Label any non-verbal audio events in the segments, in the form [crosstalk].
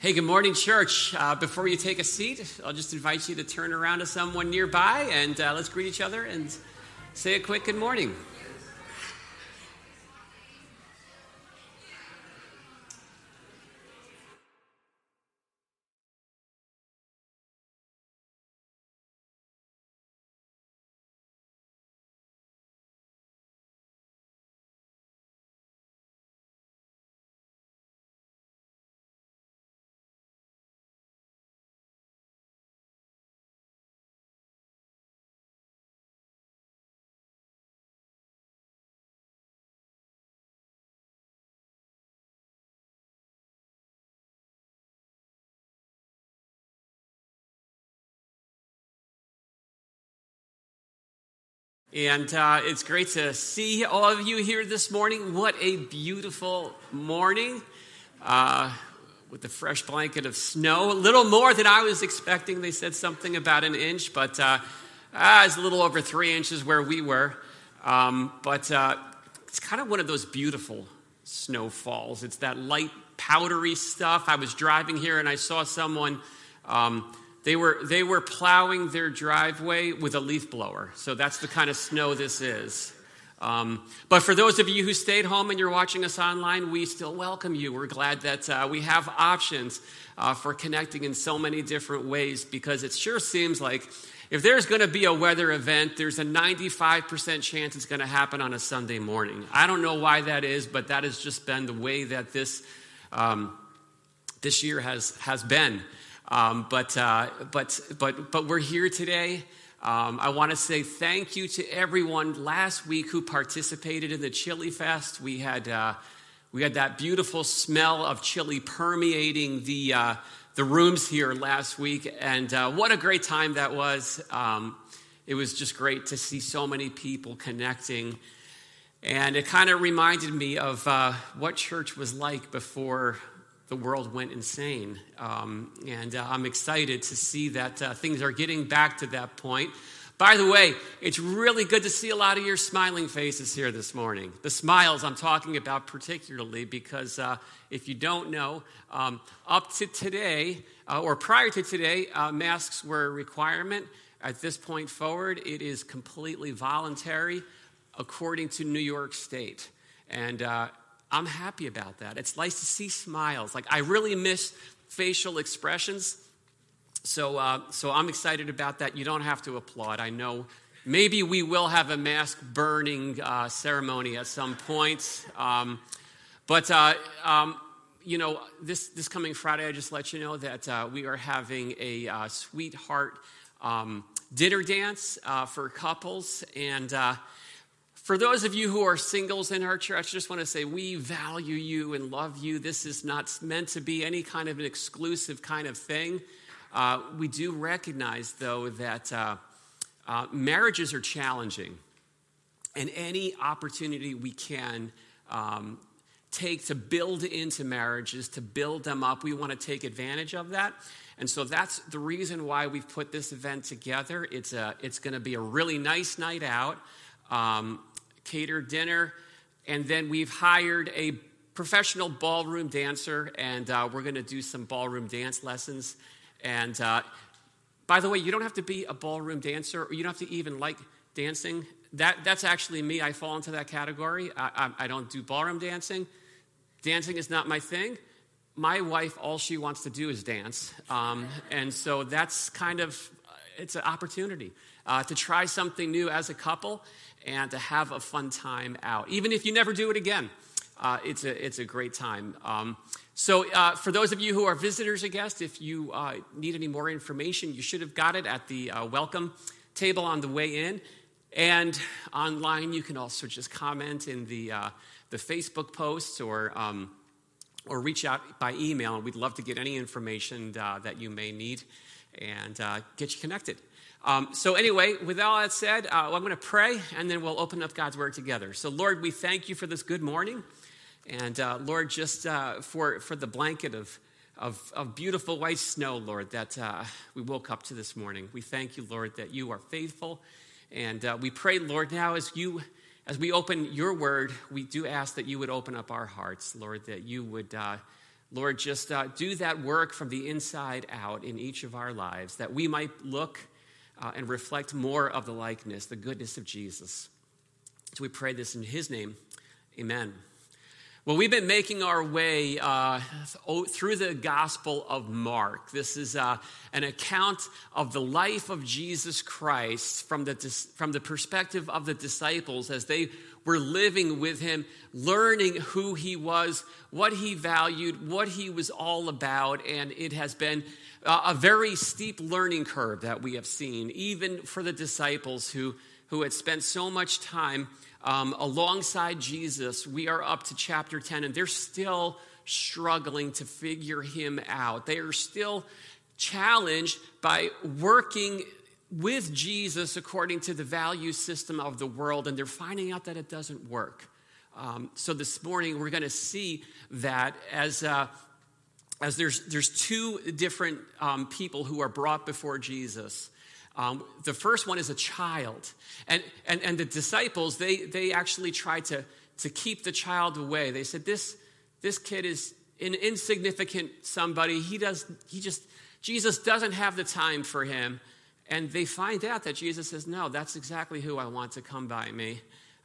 Hey, good morning, church. Uh, before you take a seat, I'll just invite you to turn around to someone nearby and uh, let's greet each other and say a quick good morning. And uh, it's great to see all of you here this morning. What a beautiful morning uh, with the fresh blanket of snow. A little more than I was expecting. They said something about an inch, but uh, ah, it's a little over three inches where we were. Um, but uh, it's kind of one of those beautiful snowfalls. It's that light, powdery stuff. I was driving here and I saw someone. Um, they were, they were plowing their driveway with a leaf blower. So that's the kind of snow this is. Um, but for those of you who stayed home and you're watching us online, we still welcome you. We're glad that uh, we have options uh, for connecting in so many different ways because it sure seems like if there's going to be a weather event, there's a 95% chance it's going to happen on a Sunday morning. I don't know why that is, but that has just been the way that this, um, this year has, has been. Um, but, uh, but, but, but we're here today. Um, I want to say thank you to everyone last week who participated in the Chili Fest. We had, uh, we had that beautiful smell of chili permeating the, uh, the rooms here last week, and uh, what a great time that was. Um, it was just great to see so many people connecting. And it kind of reminded me of uh, what church was like before the world went insane. Um, and uh, I'm excited to see that uh, things are getting back to that point. By the way, it's really good to see a lot of your smiling faces here this morning. The smiles I'm talking about, particularly, because uh, if you don't know, um, up to today, uh, or prior to today, uh, masks were a requirement. At this point forward, it is completely voluntary according to New York State. And uh, I'm happy about that. It's nice to see smiles. Like, I really miss facial expressions. So, uh, so I'm excited about that. You don't have to applaud. I know maybe we will have a mask burning uh, ceremony at some point. Um, but, uh, um, you know, this, this coming Friday, I just let you know that uh, we are having a uh, sweetheart um, dinner dance uh, for couples. And for those of you who are singles in our church, I just want to say we value you and love you. This is not meant to be any kind of an exclusive kind of thing. Uh, we do recognize, though, that uh, uh, marriages are challenging. And any opportunity we can um, take to build into marriages, to build them up, we want to take advantage of that. And so that's the reason why we've put this event together. It's, a, it's going to be a really nice night out. Um, catered dinner, and then we've hired a professional ballroom dancer, and uh, we're going to do some ballroom dance lessons. And uh, by the way, you don't have to be a ballroom dancer, or you don't have to even like dancing. That, that's actually me. I fall into that category. I, I, I don't do ballroom dancing. Dancing is not my thing. My wife, all she wants to do is dance. Um, and so that's kind of, it's an opportunity uh, to try something new as a couple and to have a fun time out. Even if you never do it again, uh, it's, a, it's a great time. Um, so, uh, for those of you who are visitors or guests, if you uh, need any more information, you should have got it at the uh, welcome table on the way in. And online, you can also just comment in the, uh, the Facebook posts or, um, or reach out by email. And we'd love to get any information uh, that you may need and get you connected. Um, so, anyway, with all that said, uh, I'm going to pray and then we'll open up God's word together. So, Lord, we thank you for this good morning. And, uh, Lord, just uh, for, for the blanket of, of, of, beautiful white snow, Lord, that uh, we woke up to this morning. We thank you, Lord, that you are faithful. And uh, we pray, Lord, now as you. As we open your word, we do ask that you would open up our hearts, Lord, that you would uh, Lord, just uh, do that work from the inside out in each of our lives that we might look uh, and reflect more of the likeness, the goodness of Jesus. So we pray this in his name. Amen. Well, we've been making our way uh, through the Gospel of Mark. This is uh, an account of the life of Jesus Christ from the, from the perspective of the disciples as they were living with him, learning who he was, what he valued, what he was all about. And it has been a very steep learning curve that we have seen, even for the disciples who, who had spent so much time um, alongside Jesus. We are up to chapter 10, and they're still struggling to figure him out. They are still challenged by working with Jesus according to the value system of the world, and they're finding out that it doesn't work. Um, so this morning we're going to see that as uh, as there's there's two different um, people who are brought before Jesus. Um, the first one is a child, and and and the disciples they they actually tried to to keep the child away. They said this this kid is an insignificant somebody. He does he just Jesus doesn't have the time for him. And they find out that Jesus says, No, that's exactly who I want to come by me.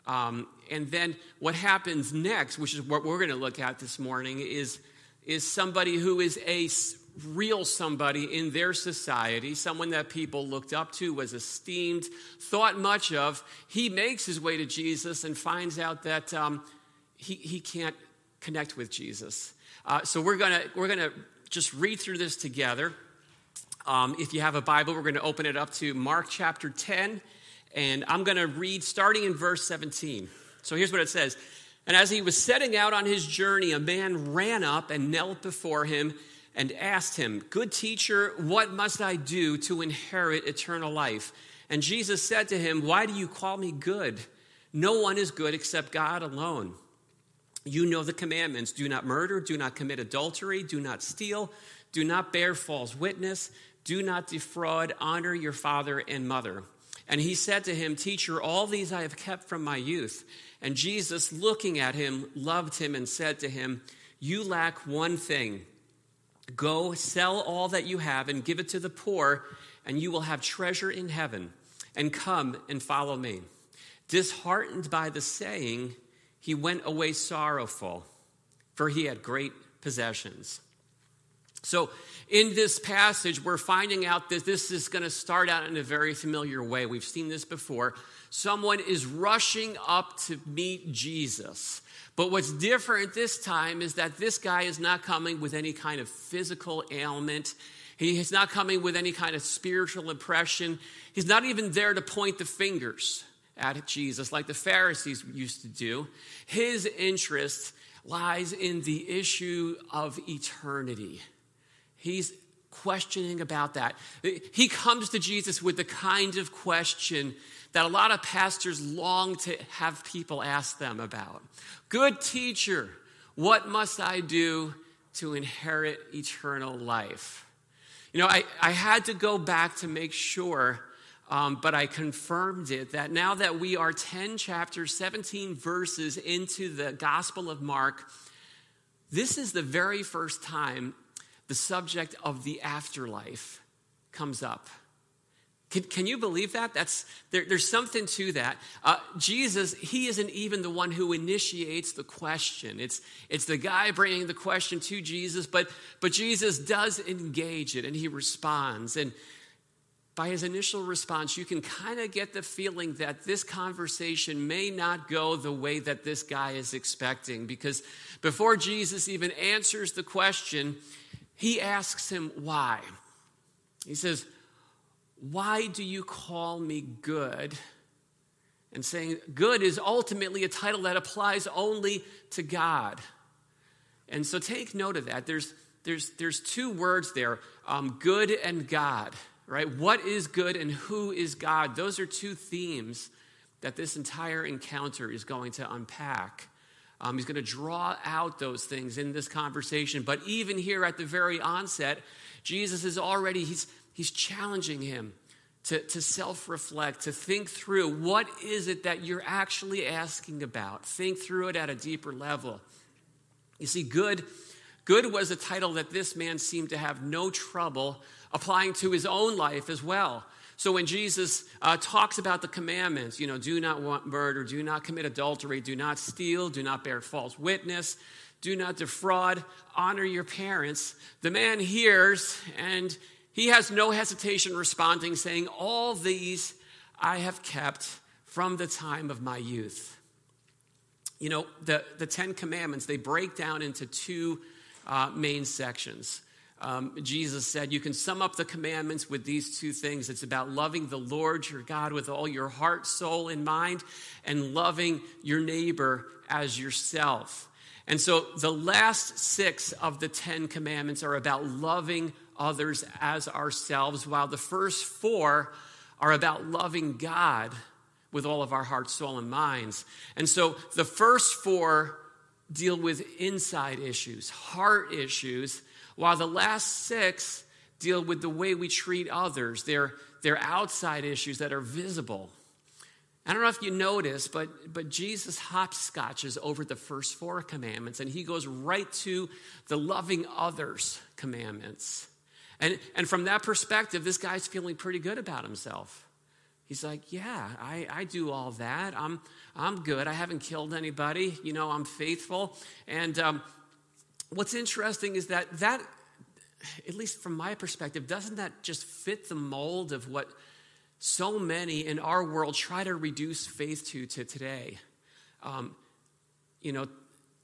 Um, and then what happens next, which is what we're going to look at this morning, is, is somebody who is a real somebody in their society, someone that people looked up to, was esteemed, thought much of. He makes his way to Jesus and finds out that um, he, he can't connect with Jesus. Uh, so we're going to we're going to just read through this together. Um, if you have a Bible, we're going to open it up to Mark chapter 10, and I'm going to read starting in verse 17. So here's what it says And as he was setting out on his journey, a man ran up and knelt before him and asked him, Good teacher, what must I do to inherit eternal life? And Jesus said to him, Why do you call me good? No one is good except God alone. You know the commandments do not murder, do not commit adultery, do not steal, do not bear false witness do not defraud, honor your father and mother. And he said to him, Teacher, all these I have kept from my youth. And Jesus, looking at him, loved him and said to him, You lack one thing. Go sell all that you have and give it to the poor, and you will have treasure in heaven. And come and follow me. Disheartened by the saying, he went away sorrowful, for he had great possessions. So, in this passage, we're finding out that this is going to start out in a very familiar way. We've seen this before. Someone is rushing up to meet Jesus. But what's different this time is that this guy is not coming with any kind of physical ailment. He is not coming with any kind of spiritual impression. He's not even there to point the fingers at Jesus like the Pharisees used to do. His interest lies in the issue of eternity. He's questioning about that. He comes to Jesus with the kind of question that a lot of pastors long to have people ask them about. Good teacher, what must I do to inherit eternal life? You know, I, I had to go back to make sure, um, but I confirmed it that now that we are 10 chapters, 17 verses into the Gospel of Mark, this is the very first time the subject of the afterlife comes up. Can, can you believe that? That's, there, there's something to that. Uh, Jesus, he isn't even the one who initiates the question. It's, it's the guy bringing the question to Jesus, but, but Jesus does engage it and he responds. And by his initial response, you can kind of get the feeling that this conversation may not go the way that this guy is expecting. Because before Jesus even answers the question, he asks him why. He says, Why do you call me good? And saying good is ultimately a title that applies only to God. And so take note of that. There's, there's, there's two words there um, good and God, right? What is good and who is God? Those are two themes that this entire encounter is going to unpack. Um, he's going to draw out those things in this conversation. But even here at the very onset, Jesus is already, he's, he's challenging him to, to self reflect, to think through what is it that you're actually asking about. Think through it at a deeper level. You see, good, Good was a title that this man seemed to have no trouble applying to his own life as well. So when Jesus uh, talks about the commandments, you know, do not want murder, do not commit adultery, do not steal, do not bear false witness, do not defraud, honor your parents, the man hears and he has no hesitation responding, saying, All these I have kept from the time of my youth. You know, the, the Ten Commandments, they break down into two uh, main sections. Um, Jesus said, You can sum up the commandments with these two things. It's about loving the Lord your God with all your heart, soul, and mind, and loving your neighbor as yourself. And so the last six of the Ten Commandments are about loving others as ourselves, while the first four are about loving God with all of our heart, soul, and minds. And so the first four deal with inside issues, heart issues, while the last six deal with the way we treat others. They're, they're outside issues that are visible. I don't know if you notice, but, but Jesus hopscotches over the first four commandments and he goes right to the loving others commandments. And, and from that perspective, this guy's feeling pretty good about himself. He's like, Yeah, I, I do all that. I'm, I'm good. I haven't killed anybody. You know, I'm faithful. And um, what's interesting is that that, at least from my perspective, doesn't that just fit the mold of what so many in our world try to reduce faith to, to today? Um, you know,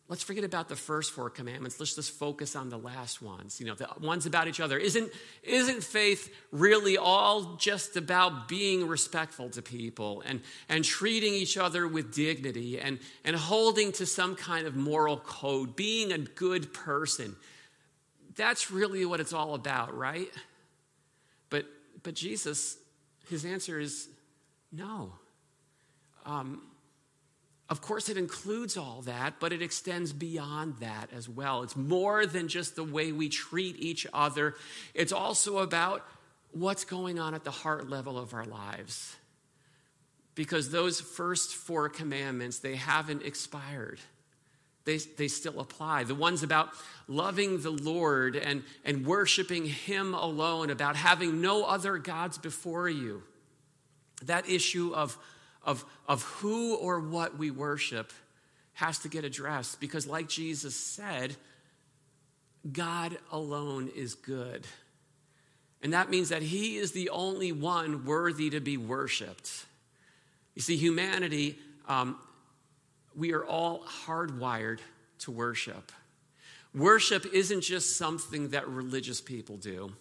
let's forget about the first four commandments. Let's just focus on the last ones, you know, the ones about each other. Isn't, isn't faith really all just about being respectful to people and, and treating each other with dignity and, and holding to some kind of moral code, being a good person? That's really what it's all about, right? But, but Jesus, his answer is no. Um, of course, it includes all that, but it extends beyond that as well. It's more than just the way we treat each other, it's also about what's going on at the heart level of our lives. Because those first four commandments, they haven't expired. They, they still apply. The ones about loving the Lord and, and worshiping Him alone, about having no other gods before you. That issue of of, of who or what we worship has to get addressed because, like Jesus said, God alone is good. And that means that He is the only one worthy to be worshiped. You see, humanity, um, we are all hardwired to worship. Worship isn't just something that religious people do.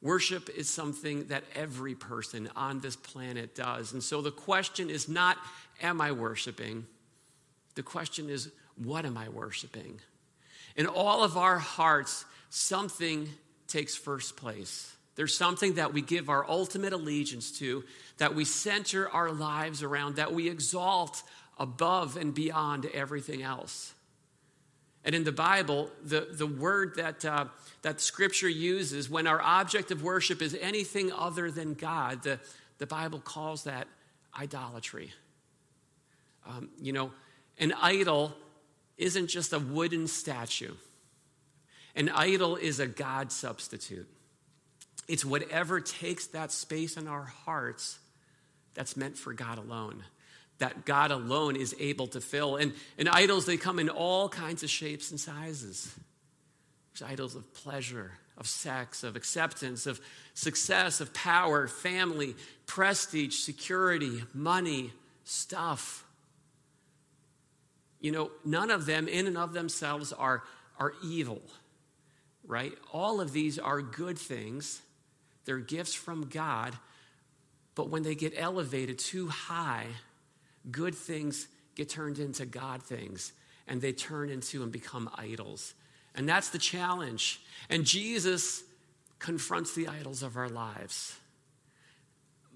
Worship is something that every person on this planet does. And so the question is not, am I worshiping? The question is, what am I worshiping? In all of our hearts, something takes first place. There's something that we give our ultimate allegiance to, that we center our lives around, that we exalt above and beyond everything else. And in the Bible, the, the word that, uh, that Scripture uses when our object of worship is anything other than God, the, the Bible calls that idolatry. Um, you know, an idol isn't just a wooden statue, an idol is a God substitute. It's whatever takes that space in our hearts that's meant for God alone that God alone is able to fill. And, and idols, they come in all kinds of shapes and sizes. There's idols of pleasure, of sex, of acceptance, of success, of power, family, prestige, security, money, stuff. You know, none of them in and of themselves are, are evil, right? All of these are good things. They're gifts from God. But when they get elevated too high, good things get turned into God things, and they turn into and become idols. And that's the challenge. And Jesus confronts the idols of our lives.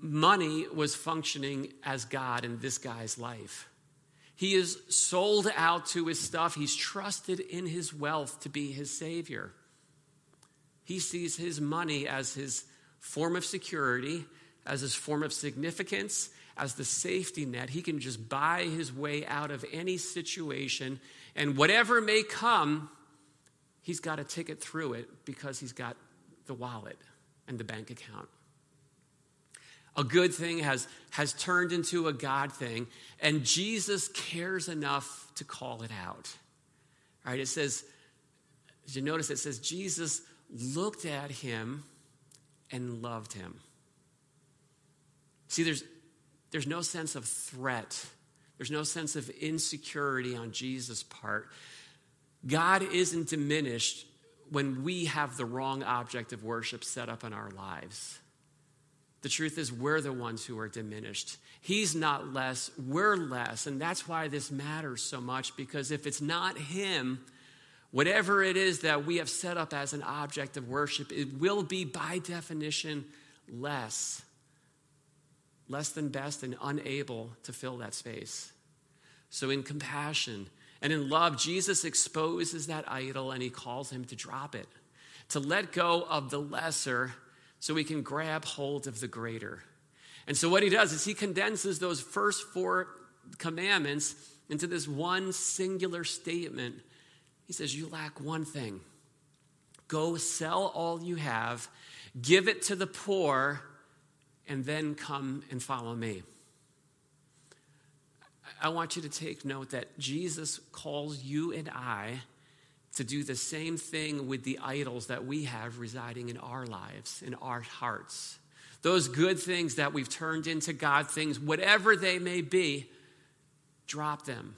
Money was functioning as God in this guy's life. He is sold out to his stuff. He's trusted in his wealth to be his savior. He sees his money as his form of security, as his form of significance, as the safety net. He can just buy his way out of any situation, and whatever may come, he's got a ticket through it because he's got the wallet and the bank account. A good thing has, has turned into a God thing, and Jesus cares enough to call it out. All right, it says, as you notice, it says, Jesus looked at him and loved him. See, there's, there's no sense of threat, there's no sense of insecurity on Jesus' part. God isn't diminished when we have the wrong object of worship set up in our lives. The truth is, we're the ones who are diminished. He's not less, we're less. And that's why this matters so much because if it's not Him, whatever it is that we have set up as an object of worship, it will be by definition less. Less than best and unable to fill that space. So, in compassion and in love, Jesus exposes that idol and he calls him to drop it, to let go of the lesser so we can grab hold of the greater. And so, what he does is he condenses those first four commandments into this one singular statement. He says, You lack one thing. Go sell all you have, give it to the poor, and then come and follow me. I want you to take note that Jesus calls you and I to do the same thing with the idols that we have residing in our lives, in our hearts. Those good things that we've turned into God things, whatever they may be, drop them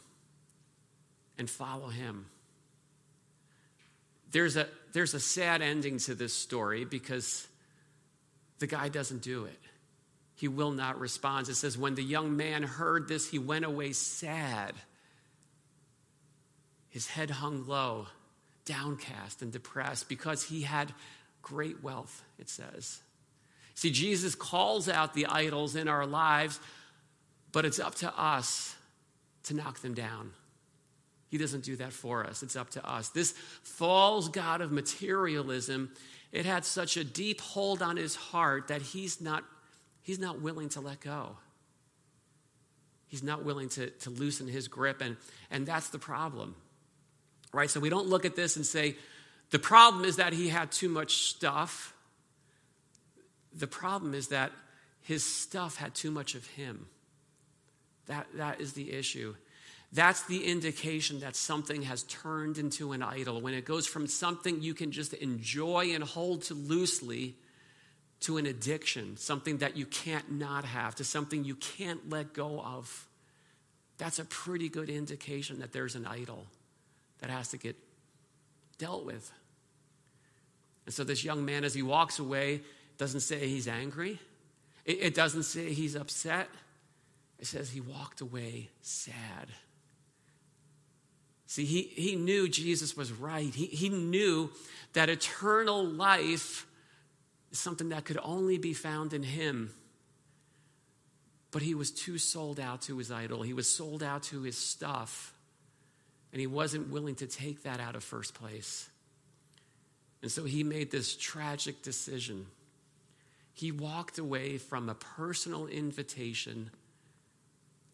and follow Him. There's a, there's a sad ending to this story because the guy doesn't do it. He will not respond. It says, When the young man heard this, he went away sad. His head hung low downcast and depressed because he had great wealth, it says. See, Jesus calls out the idols in our lives, but it's up to us to knock them down. He doesn't do that for us. It's up to us. This false God of materialism, it had such a deep hold on his heart that he's not, he's not willing to let go. He's not willing to, to loosen his grip, and, and that's the problem right? So we don't look at this and say, the problem is that he had too much stuff. The problem is that his stuff had too much of him. That, that is the issue. That's the indication that something has turned into an idol. When it goes from something you can just enjoy and hold to loosely to an addiction, something that you can't not have, to something you can't let go of. That's a pretty good indication that there's an idol that has to get dealt with. And so this young man, as he walks away, doesn't say he's angry. It, doesn't say he's upset. It says he walked away sad. See, he, he knew Jesus was right. He, he knew that eternal life is something that could only be found in him. But he was too sold out to his idol. He was sold out to his stuff. And he wasn't willing to take that out of first place. And so he made this tragic decision. He walked away from a personal invitation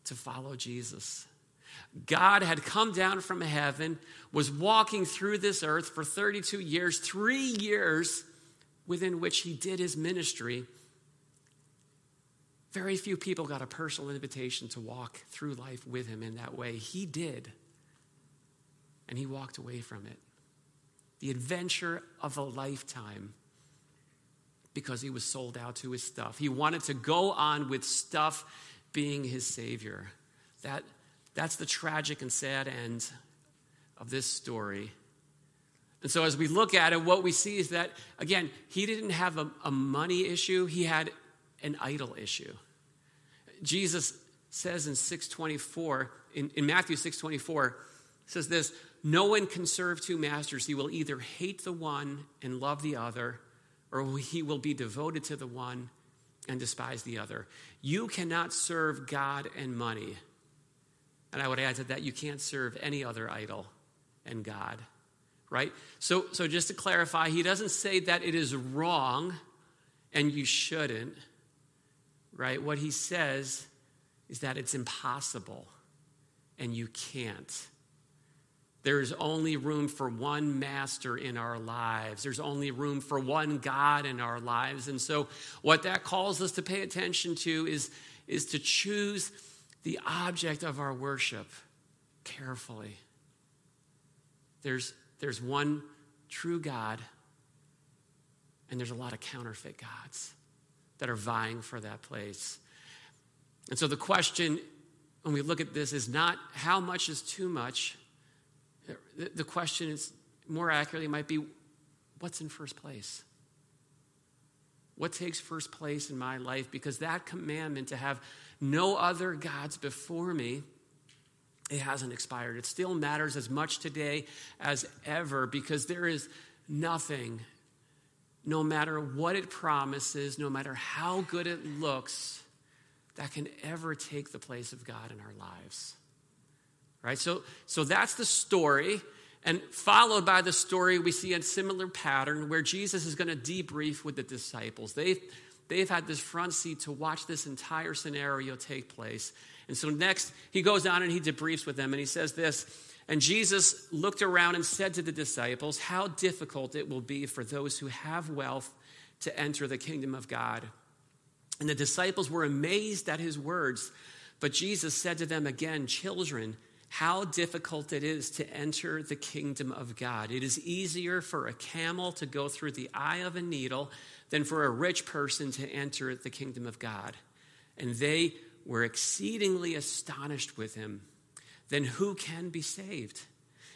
to follow Jesus. God had come down from heaven, was walking through this earth for 32 years, three years within which he did his ministry. Very few people got a personal invitation to walk through life with him in that way. He did and he walked away from it. The adventure of a lifetime because he was sold out to his stuff. He wanted to go on with stuff being his savior. That, that's the tragic and sad end of this story. And so, as we look at it, what we see is that, again, he didn't have a, a money issue, he had an idol issue. Jesus says in 624, in, in Matthew 624, says this no one can serve two masters. He will either hate the one and love the other, or he will be devoted to the one and despise the other. You cannot serve God and money. And I would add to that, you can't serve any other idol and God, right? So, so just to clarify, he doesn't say that it is wrong and you shouldn't, right? What he says is that it's impossible and you can't. There's only room for one master in our lives. There's only room for one God in our lives. And so, what that calls us to pay attention to is, is to choose the object of our worship carefully. There's, there's one true God, and there's a lot of counterfeit gods that are vying for that place. And so the question when we look at this is not how much is too much. The question is more accurately might be what's in first place? What takes first place in my life? Because that commandment to have no other gods before me, it hasn't expired. It still matters as much today as ever because there is nothing, no matter what it promises, no matter how good it looks, that can ever take the place of God in our lives. Right? So, so that's the story. And followed by the story, we see a similar pattern where Jesus is going to debrief with the disciples. They've, they've had this front seat to watch this entire scenario take place. And so next, he goes on and he debriefs with them, and he says this And Jesus looked around and said to the disciples, How difficult it will be for those who have wealth to enter the kingdom of God. And the disciples were amazed at his words. But Jesus said to them again, Children, how difficult it is to enter the kingdom of God. It is easier for a camel to go through the eye of a needle than for a rich person to enter the kingdom of God. And they were exceedingly astonished with him. Then who can be saved?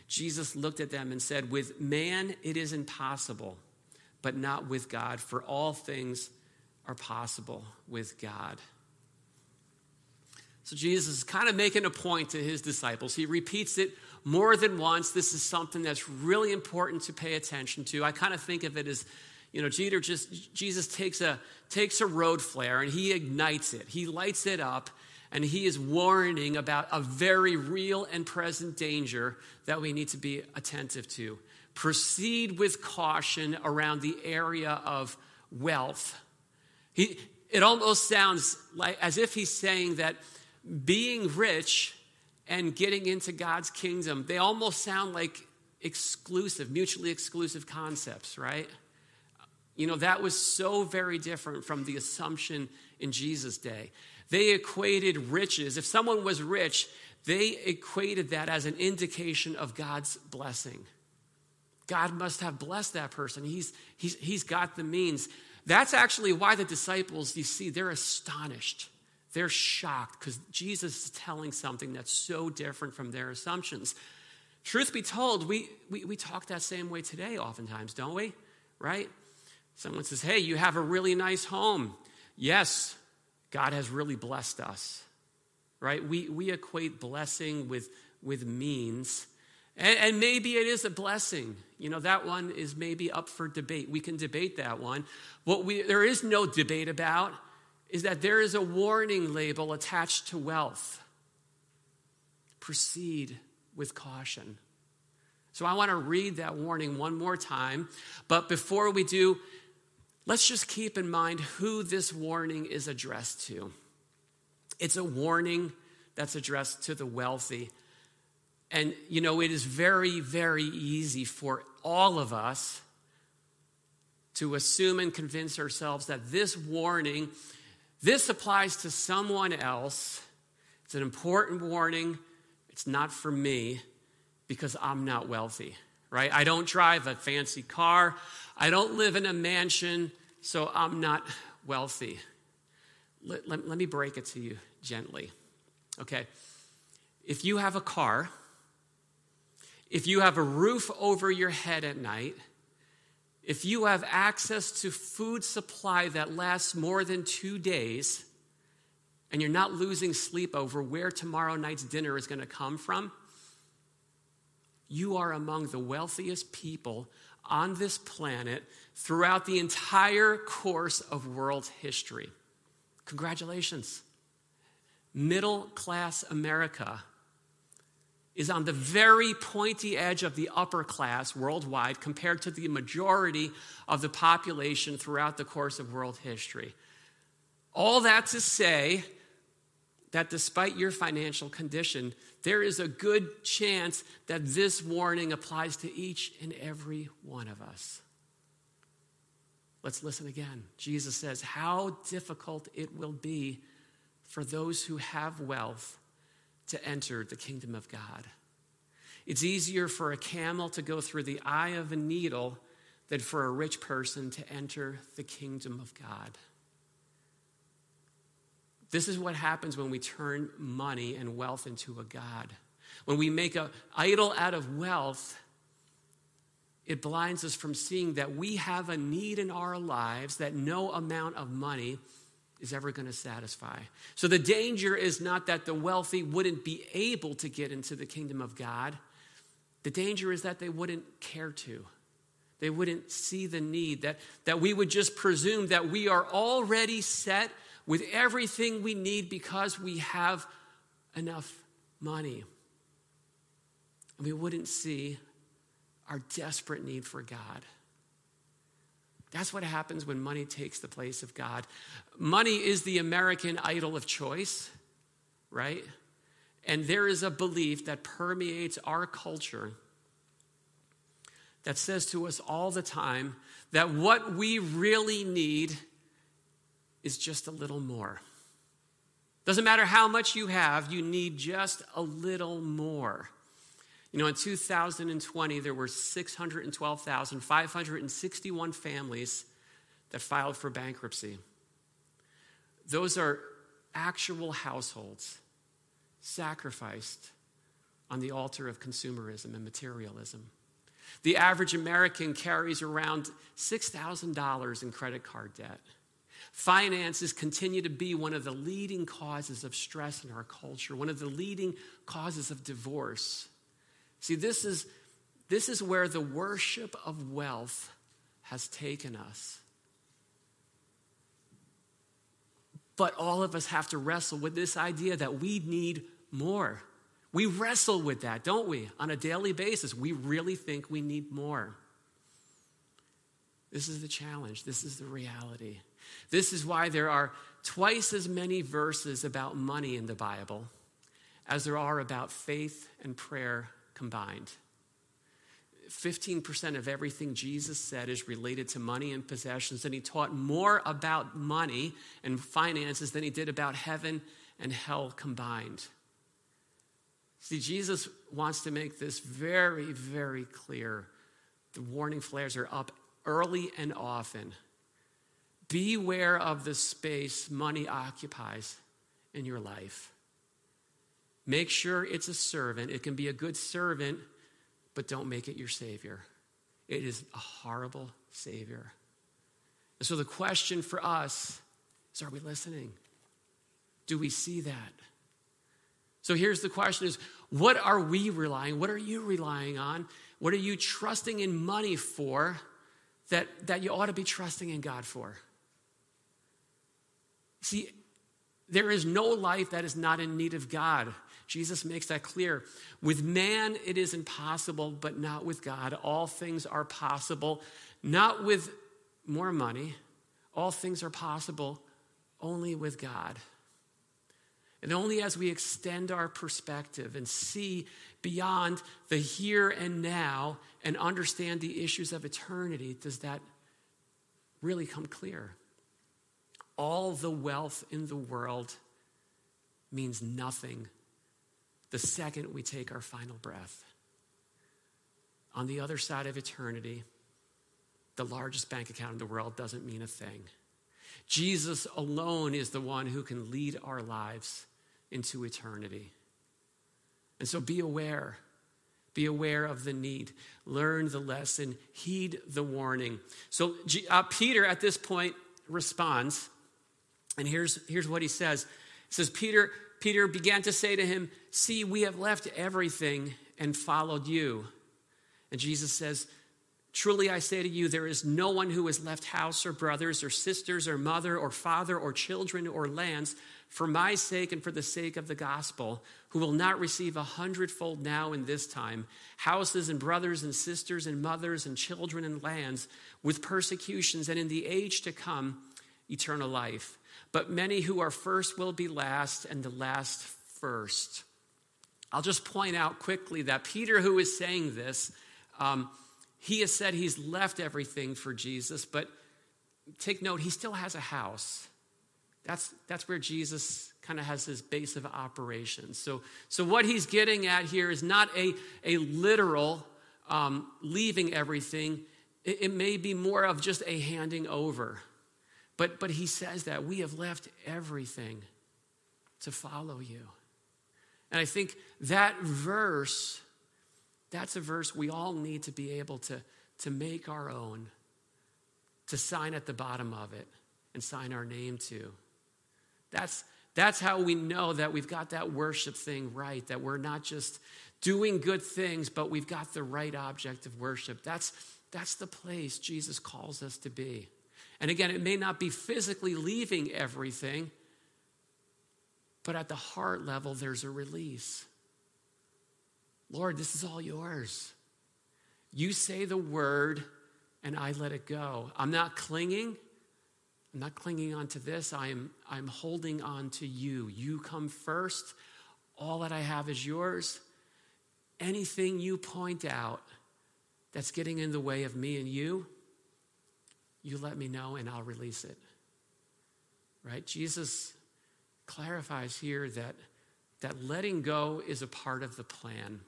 Jesus looked at them and said, With man it is impossible, but not with God, for all things are possible with God. So Jesus is kind of making a point to his disciples. He repeats it more than once. This is something that's really important to pay attention to. I kind of think of it as, you know, just Jesus takes a takes a road flare and he ignites it. He lights it up and he is warning about a very real and present danger that we need to be attentive to. Proceed with caution around the area of wealth he, it almost sounds like as if he's saying that being rich and getting into God's kingdom, they almost sound like exclusive, mutually exclusive concepts, right? You know, that was so very different from the assumption in Jesus' day. They equated riches, if someone was rich, they equated that as an indication of God's blessing. God must have blessed that person. He's, he's, he's got the means. That's actually why the disciples, you see, they're astonished. They're shocked because Jesus is telling something that's so different from their assumptions. Truth be told, we, we, we talk that same way today, oftentimes, don't we? Right? Someone says, Hey, you have a really nice home. Yes, God has really blessed us. Right? We, we equate blessing with, with means. And, and, maybe it is a blessing. You know, that one is maybe up for debate. We can debate that one. What we, there is no debate about is that there is a warning label attached to wealth. Proceed with caution. So I want to read that warning one more time. But before we do, let's just keep in mind who this warning is addressed to. It's a warning that's addressed to the wealthy. And, you know, it is very, very easy for all of us to assume and convince ourselves that this warning, this applies to someone else. It's an important warning. It's not for me because I'm not wealthy, right? I don't drive a fancy car. I don't live in a mansion, so I'm not wealthy. Let, let, let me break it to you gently, okay? If you have a car, if you have a roof over your head at night, if you have access to food supply that lasts more than two days, and you're not losing sleep over where tomorrow night's dinner is going to come from, you are among the wealthiest people on this planet throughout the entire course of world history. Congratulations. Middle class America is on the very pointy edge of the upper class worldwide compared to the majority of the population throughout the course of world history. All that to say that despite your financial condition, there is a good chance that this warning applies to each and every one of us. Let's listen again. Jesus says, How difficult it will be for those who have wealth to enter the kingdom of God. It's easier for a camel to go through the eye of a needle than for a rich person to enter the kingdom of God. This is what happens when we turn money and wealth into a God. When we make an idol out of wealth, it blinds us from seeing that we have a need in our lives that no amount of money is ever going to satisfy. So the danger is not that the wealthy wouldn't be able to get into the kingdom of God, the danger is that they wouldn't care to. They wouldn't see the need, that, that we would just presume that we are already set with everything we need because we have enough money. And we wouldn't see our desperate need for God. That's what happens when money takes the place of God. Money is the American idol of choice, right? And there is a belief that permeates our culture that says to us all the time that what we really need is just a little more. Doesn't matter how much you have, you need just a little more. You know, in 2020, there were 612,561 families that filed for bankruptcy. Those are actual households sacrificed on the altar of consumerism and materialism. The average American carries around $6,000 in credit card debt. Finances continue to be one of the leading causes of stress in our culture, one of the leading causes of divorce. See, this is, this is where the worship of wealth has taken us. But all of us have to wrestle with this idea that we need more. We wrestle with that, don't we? On a daily basis, we really think we need more. This is the challenge. This is the reality. This is why there are twice as many verses about money in the Bible as there are about faith and prayer combined. 15% of everything Jesus said is related to money and possessions, and he taught more about money and finances than he did about heaven and hell combined. See, Jesus wants to make this very, very clear. The warning flares are up early and often. Beware of the space money occupies in your life. Make sure it's a servant. It can be a good servant, but don't make it your Savior. It is a horrible Savior. And so the question for us is are we listening? Do we see that? So here's the question is what are we relying? What are you relying on? What are you trusting in money for that, that you ought to be trusting in God for? See, there is no life that is not in need of God. Jesus makes that clear. With man, it is impossible, but not with God. All things are possible, not with more money. All things are possible only with God. And only as we extend our perspective and see beyond the here and now and understand the issues of eternity does that really come clear. All the wealth in the world means nothing the second we take our final breath. On the other side of eternity, the largest bank account in the world doesn't mean a thing. Jesus alone is the one who can lead our lives into eternity. And so be aware. Be aware of the need. Learn the lesson. Heed the warning. So uh, Peter at this point responds, and here's, here's what he says. He says, Peter, Peter began to say to him, See, we have left everything and followed you. And Jesus says, Truly I say to you, there is no one who has left house or brothers or sisters or mother or father or children or lands for my sake and for the sake of the gospel, who will not receive a hundredfold now in this time houses and brothers and sisters and mothers and children and lands with persecutions, and in the age to come eternal life. But many who are first will be last, and the last first. I'll just point out quickly that Peter, who is saying this, um, he has said he's left everything for Jesus, but take note, he still has a house. That's, that's where Jesus kind of has his base of operations. So, so what he's getting at here is not a, a literal um, leaving everything. It, it may be more of just a handing over. But, but he says that we have left everything to follow you. And I think that verse, that's a verse we all need to be able to, to make our own, to sign at the bottom of it and sign our name to. That's, that's how we know that we've got that worship thing right, that we're not just doing good things, but we've got the right object of worship. That's, that's the place Jesus calls us to be. And again, it may not be physically leaving everything, but at the heart level, there's a release. Lord, this is all yours. You say the word, and I let it go. I'm not clinging. I'm not clinging on to this. I'm, I'm holding on to you. You come first. All that I have is yours. Anything you point out that's getting in the way of me and you, you let me know and I'll release it. Right? Jesus clarifies here that, that letting go is a part of the plan.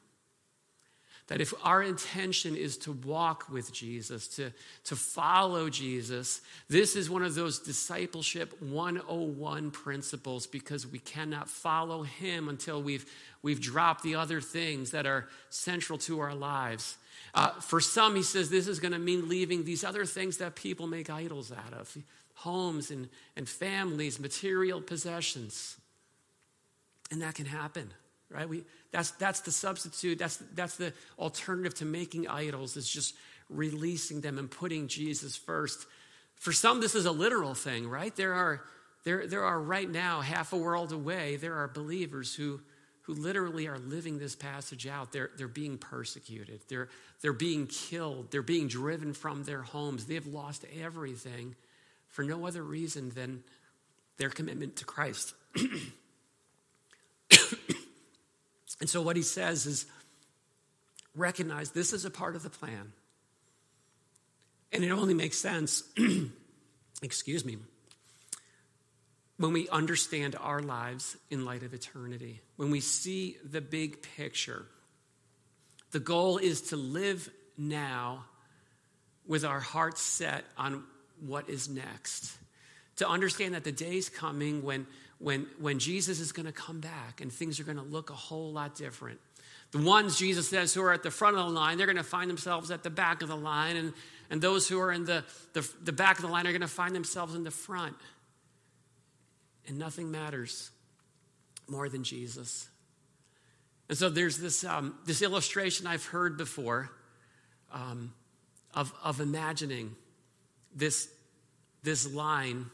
That if our intention is to walk with Jesus, to, to follow Jesus, this is one of those discipleship 101 principles because we cannot follow him until we've, we've dropped the other things that are central to our lives. Uh, for some, he says this is going to mean leaving these other things that people make idols out of homes and, and families, material possessions. And that can happen, right? We, that's, that's the substitute, that's, that's the alternative to making idols, is just releasing them and putting Jesus first. For some, this is a literal thing, right? There are, there, there are right now, half a world away, there are believers who who literally are living this passage out. They're, they're being persecuted, they're, they're being killed, they're being driven from their homes. They have lost everything for no other reason than their commitment to Christ. [clears throat] and so, what he says is recognize this is a part of the plan. And it only makes sense, [clears throat] excuse me, when we understand our lives in light of eternity, when we see the big picture. The goal is to live now with our hearts set on what is next. To understand that the day is coming when, when, when Jesus is going to come back and things are going to look a whole lot different. The ones, Jesus says, who are at the front of the line, they're going to find themselves at the back of the line. And, and those who are in the, the, the back of the line are going to find themselves in the front and nothing matters more than Jesus. And so there's this, um, this illustration I've heard before um, of, of imagining this, this line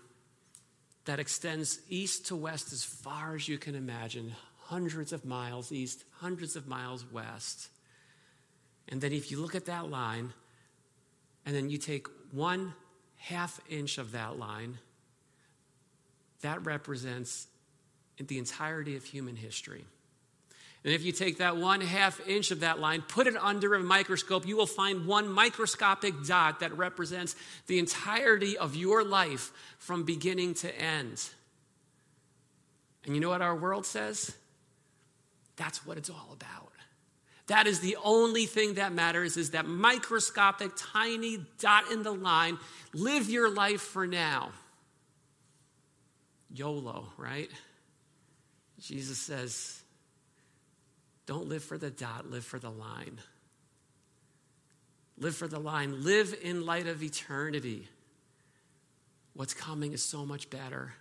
that extends east to west as far as you can imagine, hundreds of miles east, hundreds of miles west. And then if you look at that line, and then you take one half inch of that line, that represents the entirety of human history. And if you take that one half inch of that line, put it under a microscope, you will find one microscopic dot that represents the entirety of your life from beginning to end. And you know what our world says? That's what it's all about. That is the only thing that matters is that microscopic tiny dot in the line. Live your life for now. YOLO, right? Jesus says, don't live for the dot, live for the line. Live for the line. Live in light of eternity. What's coming is so much better.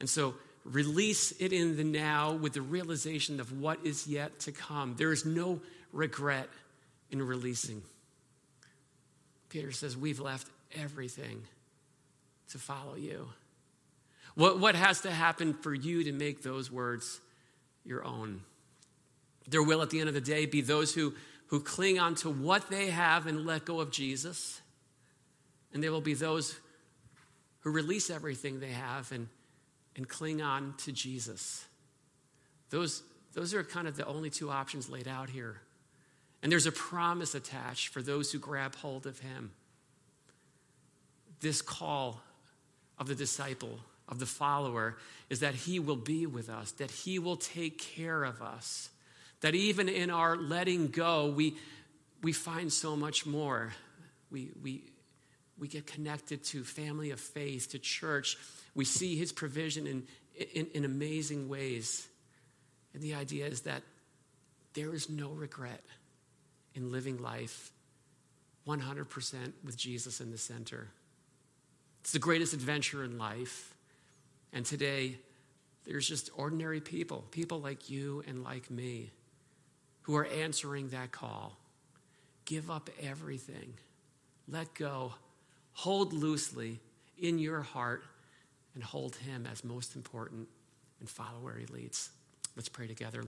And so release it in the now with the realization of what is yet to come. There is no regret in releasing. Peter says, We've left everything to follow you. What, what has to happen for you to make those words your own? There will, at the end of the day, be those who, who cling on to what they have and let go of Jesus. And there will be those who release everything they have and, and cling on to Jesus. Those, those are kind of the only two options laid out here. And there's a promise attached for those who grab hold of him. This call of the disciple, of the follower, is that he will be with us, that he will take care of us, that even in our letting go, we, we find so much more. We, we, we get connected to family of faith, to church. We see his provision in, in, in amazing ways. And the idea is that there is no regret in living life 100% with Jesus in the center. It's the greatest adventure in life. And today, there's just ordinary people, people like you and like me, who are answering that call. Give up everything, let go, hold loosely in your heart, and hold Him as most important and follow where He leads. Let's pray together.